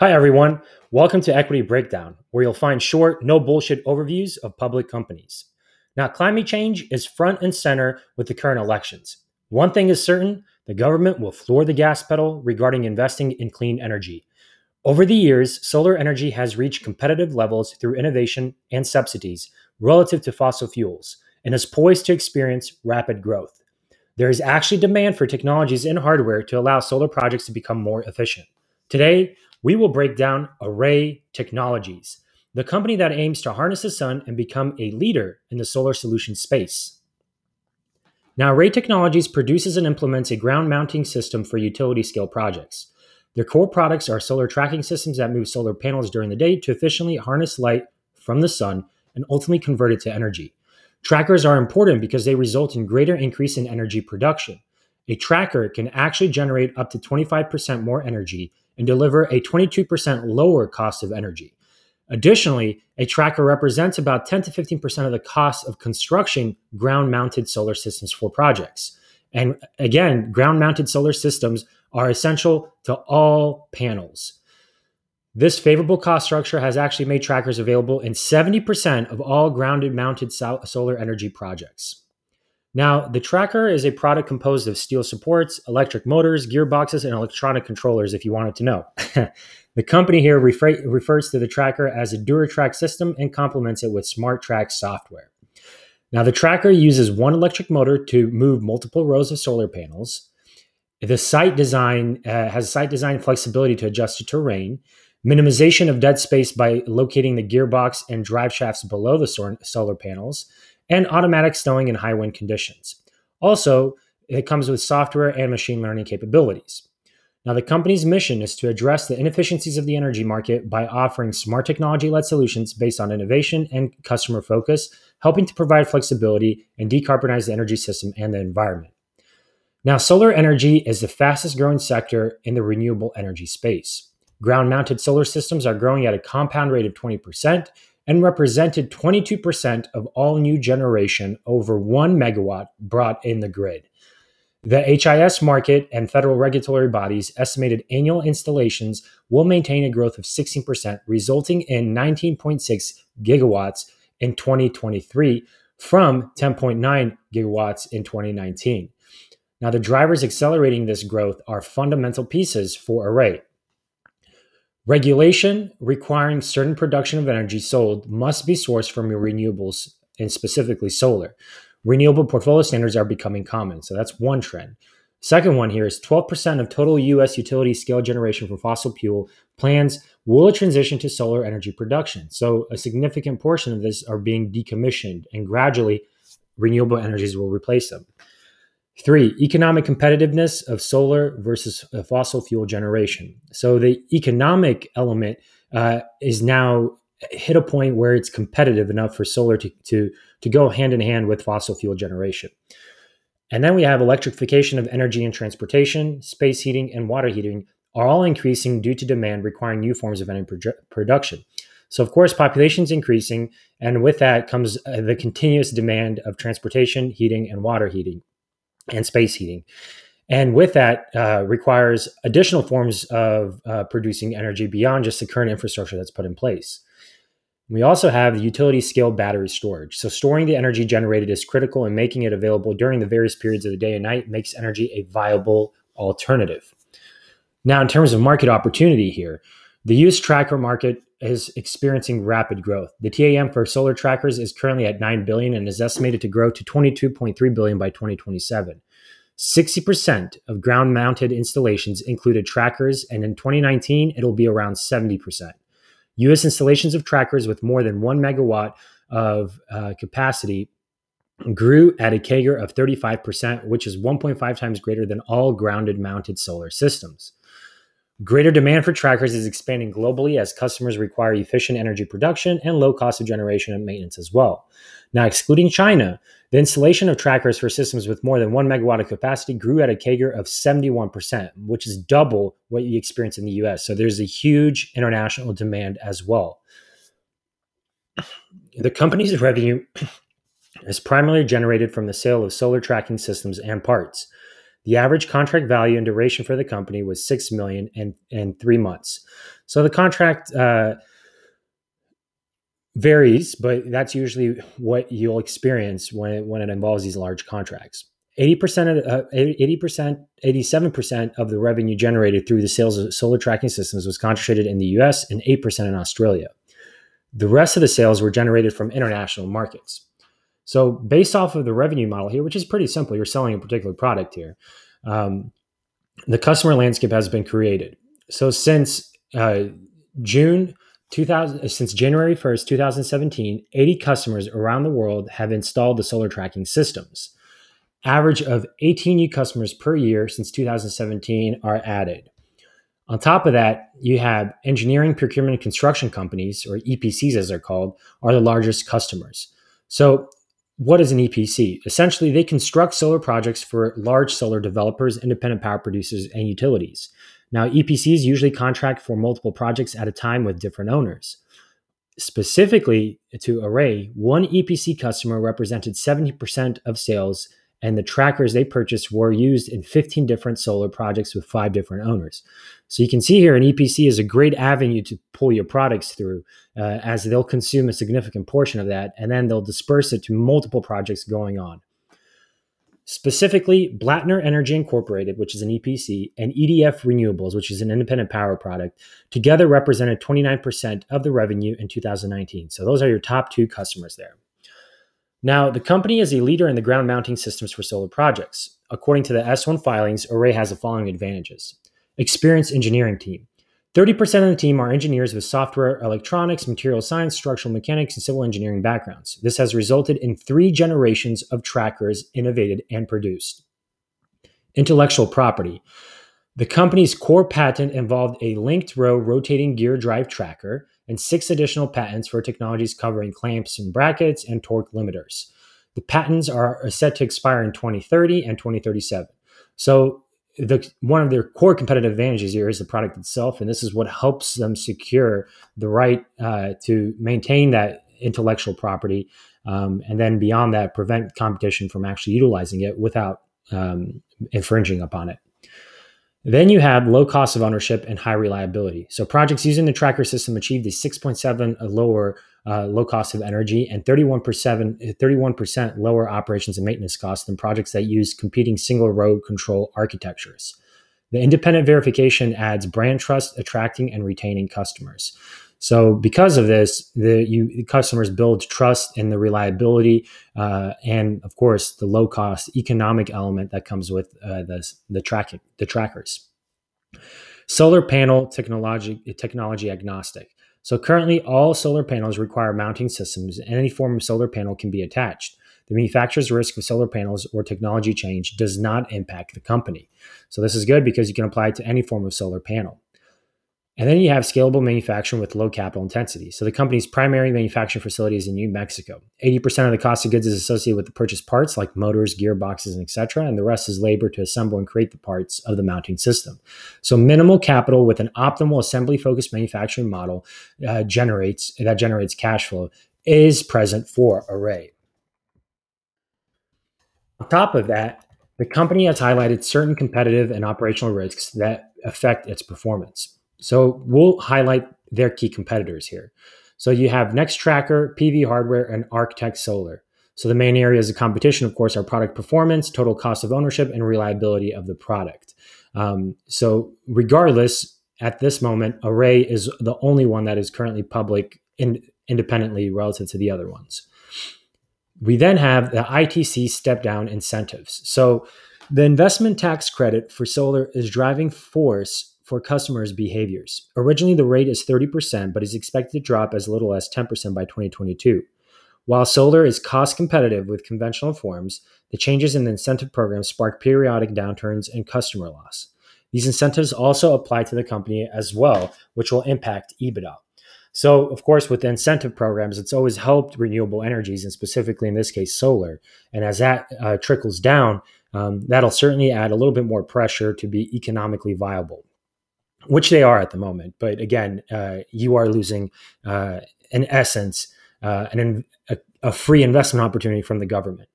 Hi, everyone. Welcome to Equity Breakdown, where you'll find short, no bullshit overviews of public companies. Now, climate change is front and center with the current elections. One thing is certain the government will floor the gas pedal regarding investing in clean energy. Over the years, solar energy has reached competitive levels through innovation and subsidies relative to fossil fuels and is poised to experience rapid growth. There is actually demand for technologies and hardware to allow solar projects to become more efficient. Today, we will break down Array Technologies, the company that aims to harness the sun and become a leader in the solar solution space. Now, Array Technologies produces and implements a ground mounting system for utility scale projects. Their core products are solar tracking systems that move solar panels during the day to efficiently harness light from the sun and ultimately convert it to energy. Trackers are important because they result in greater increase in energy production. A tracker can actually generate up to 25% more energy and deliver a 22% lower cost of energy. Additionally, a tracker represents about 10 to 15% of the cost of construction ground mounted solar systems for projects. And again, ground mounted solar systems are essential to all panels. This favorable cost structure has actually made trackers available in 70% of all grounded mounted solar energy projects. Now, the tracker is a product composed of steel supports, electric motors, gearboxes, and electronic controllers, if you wanted to know. the company here refer- refers to the tracker as a DuraTrack system and complements it with SmarTrack software. Now, the tracker uses one electric motor to move multiple rows of solar panels. The site design uh, has site design flexibility to adjust to terrain, minimization of dead space by locating the gearbox and drive shafts below the solar panels, and automatic stowing in high wind conditions. Also, it comes with software and machine learning capabilities. Now, the company's mission is to address the inefficiencies of the energy market by offering smart technology led solutions based on innovation and customer focus, helping to provide flexibility and decarbonize the energy system and the environment. Now, solar energy is the fastest growing sector in the renewable energy space. Ground mounted solar systems are growing at a compound rate of 20%, and represented 22% of all new generation over 1 megawatt brought in the grid. The HIS market and federal regulatory bodies estimated annual installations will maintain a growth of 16%, resulting in 19.6 gigawatts in 2023 from 10.9 gigawatts in 2019. Now, the drivers accelerating this growth are fundamental pieces for Array. Regulation requiring certain production of energy sold must be sourced from renewables and specifically solar. Renewable portfolio standards are becoming common. So that's one trend. Second one here is 12% of total US utility scale generation from fossil fuel plants will transition to solar energy production. So a significant portion of this are being decommissioned and gradually renewable energies will replace them. Three, economic competitiveness of solar versus fossil fuel generation. So the economic element uh, is now hit a point where it's competitive enough for solar to, to, to go hand in hand with fossil fuel generation. And then we have electrification of energy and transportation, space heating, and water heating are all increasing due to demand requiring new forms of energy production. So, of course, population is increasing, and with that comes uh, the continuous demand of transportation, heating, and water heating and space heating. And with that, uh, requires additional forms of uh, producing energy beyond just the current infrastructure that's put in place. We also have the utility scale battery storage. So, storing the energy generated is critical, and making it available during the various periods of the day and night makes energy a viable alternative. Now, in terms of market opportunity here, the use tracker market is experiencing rapid growth. The TAM for solar trackers is currently at 9 billion and is estimated to grow to 22.3 billion by 2027. 60% of ground mounted installations included trackers, and in 2019, it'll be around 70%. US installations of trackers with more than 1 megawatt of uh, capacity grew at a CAGR of 35%, which is 1.5 times greater than all grounded mounted solar systems. Greater demand for trackers is expanding globally as customers require efficient energy production and low cost of generation and maintenance as well. Now, excluding China, the installation of trackers for systems with more than one megawatt of capacity grew at a CAGR of 71%, which is double what you experience in the US. So there's a huge international demand as well. The company's revenue is primarily generated from the sale of solar tracking systems and parts. The average contract value and duration for the company was six million and and three months. So the contract uh, varies, but that's usually what you'll experience when it, when it involves these large contracts. 80% of uh, 80%, 87% of the revenue generated through the sales of solar tracking systems was concentrated in the US and 8% in Australia. The rest of the sales were generated from international markets. So, based off of the revenue model here, which is pretty simple, you're selling a particular product here. Um, the customer landscape has been created. So, since uh, June 2000, since January 1st, 2017, 80 customers around the world have installed the solar tracking systems. Average of 18 new customers per year since 2017 are added. On top of that, you have engineering, procurement, and construction companies, or EPCs as they're called, are the largest customers. So, what is an EPC? Essentially, they construct solar projects for large solar developers, independent power producers, and utilities. Now, EPCs usually contract for multiple projects at a time with different owners. Specifically to Array, one EPC customer represented 70% of sales, and the trackers they purchased were used in 15 different solar projects with five different owners. So you can see here an EPC is a great avenue to pull your products through, uh, as they'll consume a significant portion of that, and then they'll disperse it to multiple projects going on. Specifically, Blattner Energy Incorporated, which is an EPC, and EDF Renewables, which is an independent power product, together represented 29% of the revenue in 2019. So those are your top two customers there. Now, the company is a leader in the ground mounting systems for solar projects. According to the S1 filings, Array has the following advantages experienced engineering team. 30% of the team are engineers with software, electronics, material science, structural mechanics, and civil engineering backgrounds. This has resulted in three generations of trackers innovated and produced. Intellectual property. The company's core patent involved a linked row rotating gear drive tracker and six additional patents for technologies covering clamps and brackets and torque limiters. The patents are set to expire in 2030 and 2037. So the one of their core competitive advantages here is the product itself, and this is what helps them secure the right uh, to maintain that intellectual property, um, and then beyond that, prevent competition from actually utilizing it without um, infringing upon it. Then you have low cost of ownership and high reliability. So projects using the tracker system achieved a 6.7 lower uh, low cost of energy and 31%, 31% lower operations and maintenance costs than projects that use competing single road control architectures. The independent verification adds brand trust, attracting and retaining customers. So, because of this, the, you, the customers build trust in the reliability uh, and, of course, the low cost economic element that comes with uh, the, the tracking the trackers. Solar panel technology technology agnostic. So currently, all solar panels require mounting systems, and any form of solar panel can be attached. The manufacturer's risk of solar panels or technology change does not impact the company. So this is good because you can apply it to any form of solar panel. And then you have scalable manufacturing with low capital intensity. So the company's primary manufacturing facility is in New Mexico. 80% of the cost of goods is associated with the purchased parts like motors, gearboxes, and etc. And the rest is labor to assemble and create the parts of the mounting system. So minimal capital with an optimal assembly focused manufacturing model uh, generates that generates cash flow is present for Array. On top of that, the company has highlighted certain competitive and operational risks that affect its performance. So we'll highlight their key competitors here. So you have Nextracker, PV Hardware, and Arctech Solar. So the main areas of competition, of course, are product performance, total cost of ownership, and reliability of the product. Um, so regardless, at this moment, Array is the only one that is currently public in, independently relative to the other ones. We then have the ITC step down incentives. So the investment tax credit for solar is driving force for customers' behaviors. Originally, the rate is 30%, but is expected to drop as little as 10% by 2022. While solar is cost competitive with conventional forms, the changes in the incentive program spark periodic downturns and customer loss. These incentives also apply to the company as well, which will impact EBITDA. So, of course, with the incentive programs, it's always helped renewable energies, and specifically in this case, solar. And as that uh, trickles down, um, that'll certainly add a little bit more pressure to be economically viable which they are at the moment. But again, uh, you are losing, uh, in essence, uh, an, a, a, free investment opportunity from the government.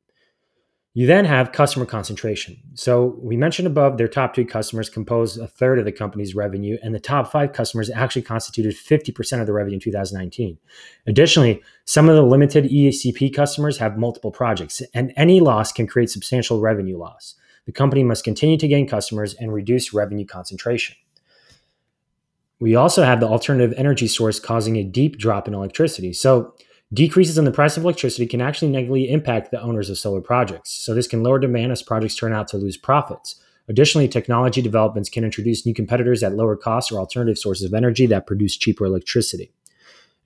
You then have customer concentration. So we mentioned above their top two customers compose a third of the company's revenue, and the top five customers actually constituted 50% of the revenue in 2019. Additionally, some of the limited ECP customers have multiple projects, and any loss can create substantial revenue loss. The company must continue to gain customers and reduce revenue concentration. We also have the alternative energy source causing a deep drop in electricity. So Decreases in the price of electricity can actually negatively impact the owners of solar projects. So, this can lower demand as projects turn out to lose profits. Additionally, technology developments can introduce new competitors at lower costs or alternative sources of energy that produce cheaper electricity.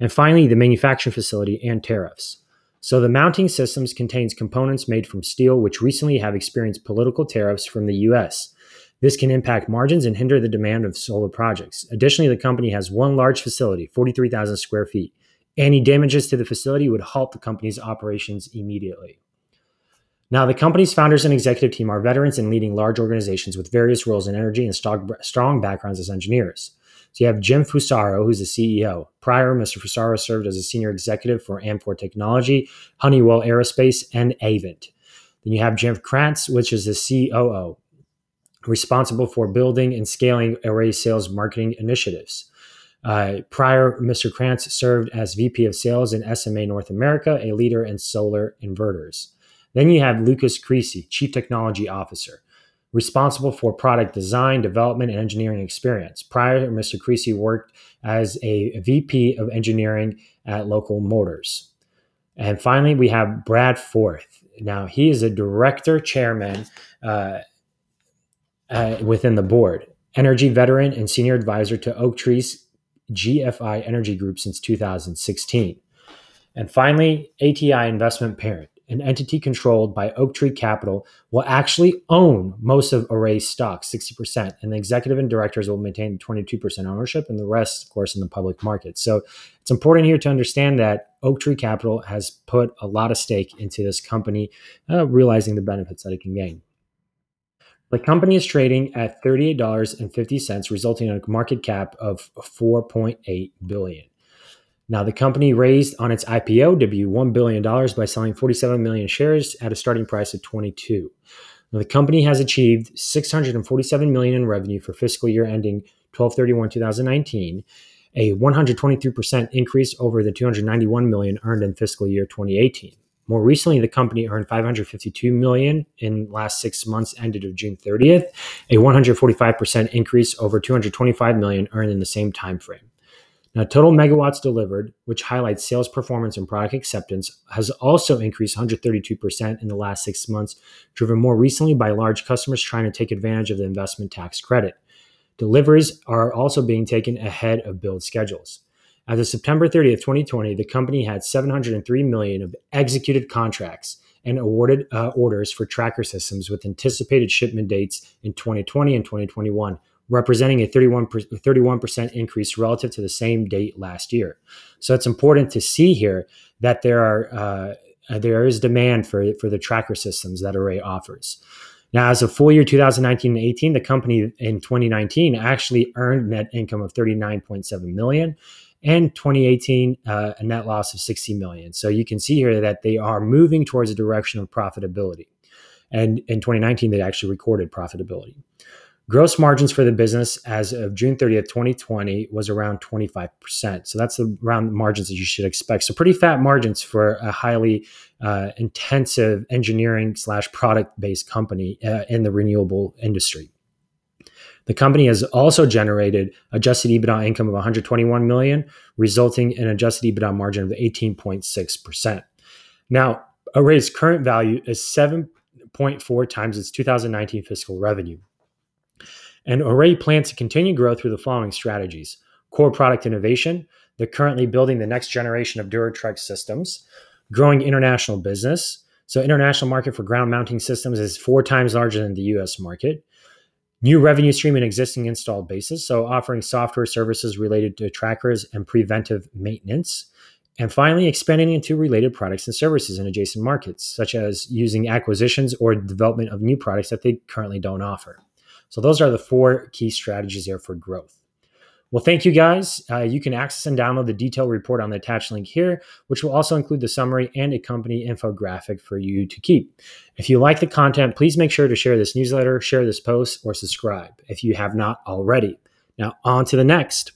And finally, the manufacturing facility and tariffs. So, the mounting systems contains components made from steel, which recently have experienced political tariffs from the US. This can impact margins and hinder the demand of solar projects. Additionally, the company has one large facility, 43,000 square feet. Any damages to the facility would halt the company's operations immediately. Now, the company's founders and executive team are veterans in leading large organizations with various roles in energy and strong backgrounds as engineers. So you have Jim Fusaro, who's the CEO. Prior, Mr. Fusaro served as a senior executive for Amkor Technology, Honeywell Aerospace, and Avnet. Then you have Jim Krantz, which is the COO, responsible for building and scaling Array sales marketing initiatives. Uh, prior, Mr. Krantz served as VP of Sales in SMA North America, a leader in solar inverters. Then you have Lucas Creasy, Chief Technology Officer, responsible for product design, development, and engineering experience. Prior, Mr. Creasy worked as a VP of engineering at Local Motors. And finally, we have Brad Forth. Now, he is a director chairman uh, uh, within the board, energy veteran, and senior advisor to Oaktree's GFI Energy Group since 2016. And finally, ATI Investment Parent, an entity controlled by Oaktree Capital, will actually own most of Array's stock, 60%, and the executive and directors will maintain 22% ownership, and the rest, of course, in the public market. So it's important here to understand that Oaktree Capital has put a lot of stake into this company, uh, realizing the benefits that it can gain. The company is trading at $38.50, resulting in a market cap of 4.8 billion. Now, the company raised on its IPO be $1 billion by selling 47 million shares at a starting price of 22. Now, the company has achieved 647 million in revenue for fiscal year ending 12/31/2019, a 123% increase over the 291 million earned in fiscal year 2018. More recently, the company earned 552 million in last six months ended of June 30th, a 145% increase over 225 million earned in the same time frame. Now, total megawatts delivered, which highlights sales performance and product acceptance, has also increased 132% in the last six months, driven more recently by large customers trying to take advantage of the investment tax credit. Deliveries are also being taken ahead of build schedules. As of September 30th, 2020, the company had 703 million of executed contracts and awarded uh, orders for tracker systems with anticipated shipment dates in 2020 and 2021, representing a 31 31% increase relative to the same date last year. So it's important to see here that there are uh, there is demand for for the tracker systems that Array offers. Now, as of full year 2019 and 18, the company in 2019 actually earned net income of 39.7 million and 2018 uh, a net loss of 60 million. So you can see here that they are moving towards a direction of profitability. And in 2019, they actually recorded profitability. Gross margins for the business as of June 30th, 2020 was around 25%. So that's the around margins that you should expect. So pretty fat margins for a highly uh, intensive engineering slash product based company uh, in the renewable industry. The company has also generated adjusted EBITDA income of 121 million, resulting in adjusted EBITDA margin of 18.6%. Now, Array's current value is 7.4 times its 2019 fiscal revenue. And Array plans to continue growth through the following strategies core product innovation. They're currently building the next generation of DuraTracks systems, growing international business. So, international market for ground mounting systems is four times larger than the US market new revenue stream in existing installed bases. So, offering software services related to trackers and preventive maintenance. And finally, expanding into related products and services in adjacent markets, such as using acquisitions or development of new products that they currently don't offer. So, those are the four key strategies there for growth. Well, thank you guys. Uh, you can access and download the detailed report on the attached link here, which will also include the summary and a company infographic for you to keep. If you like the content, please make sure to share this newsletter, share this post, or subscribe if you have not already. Now, on to the next.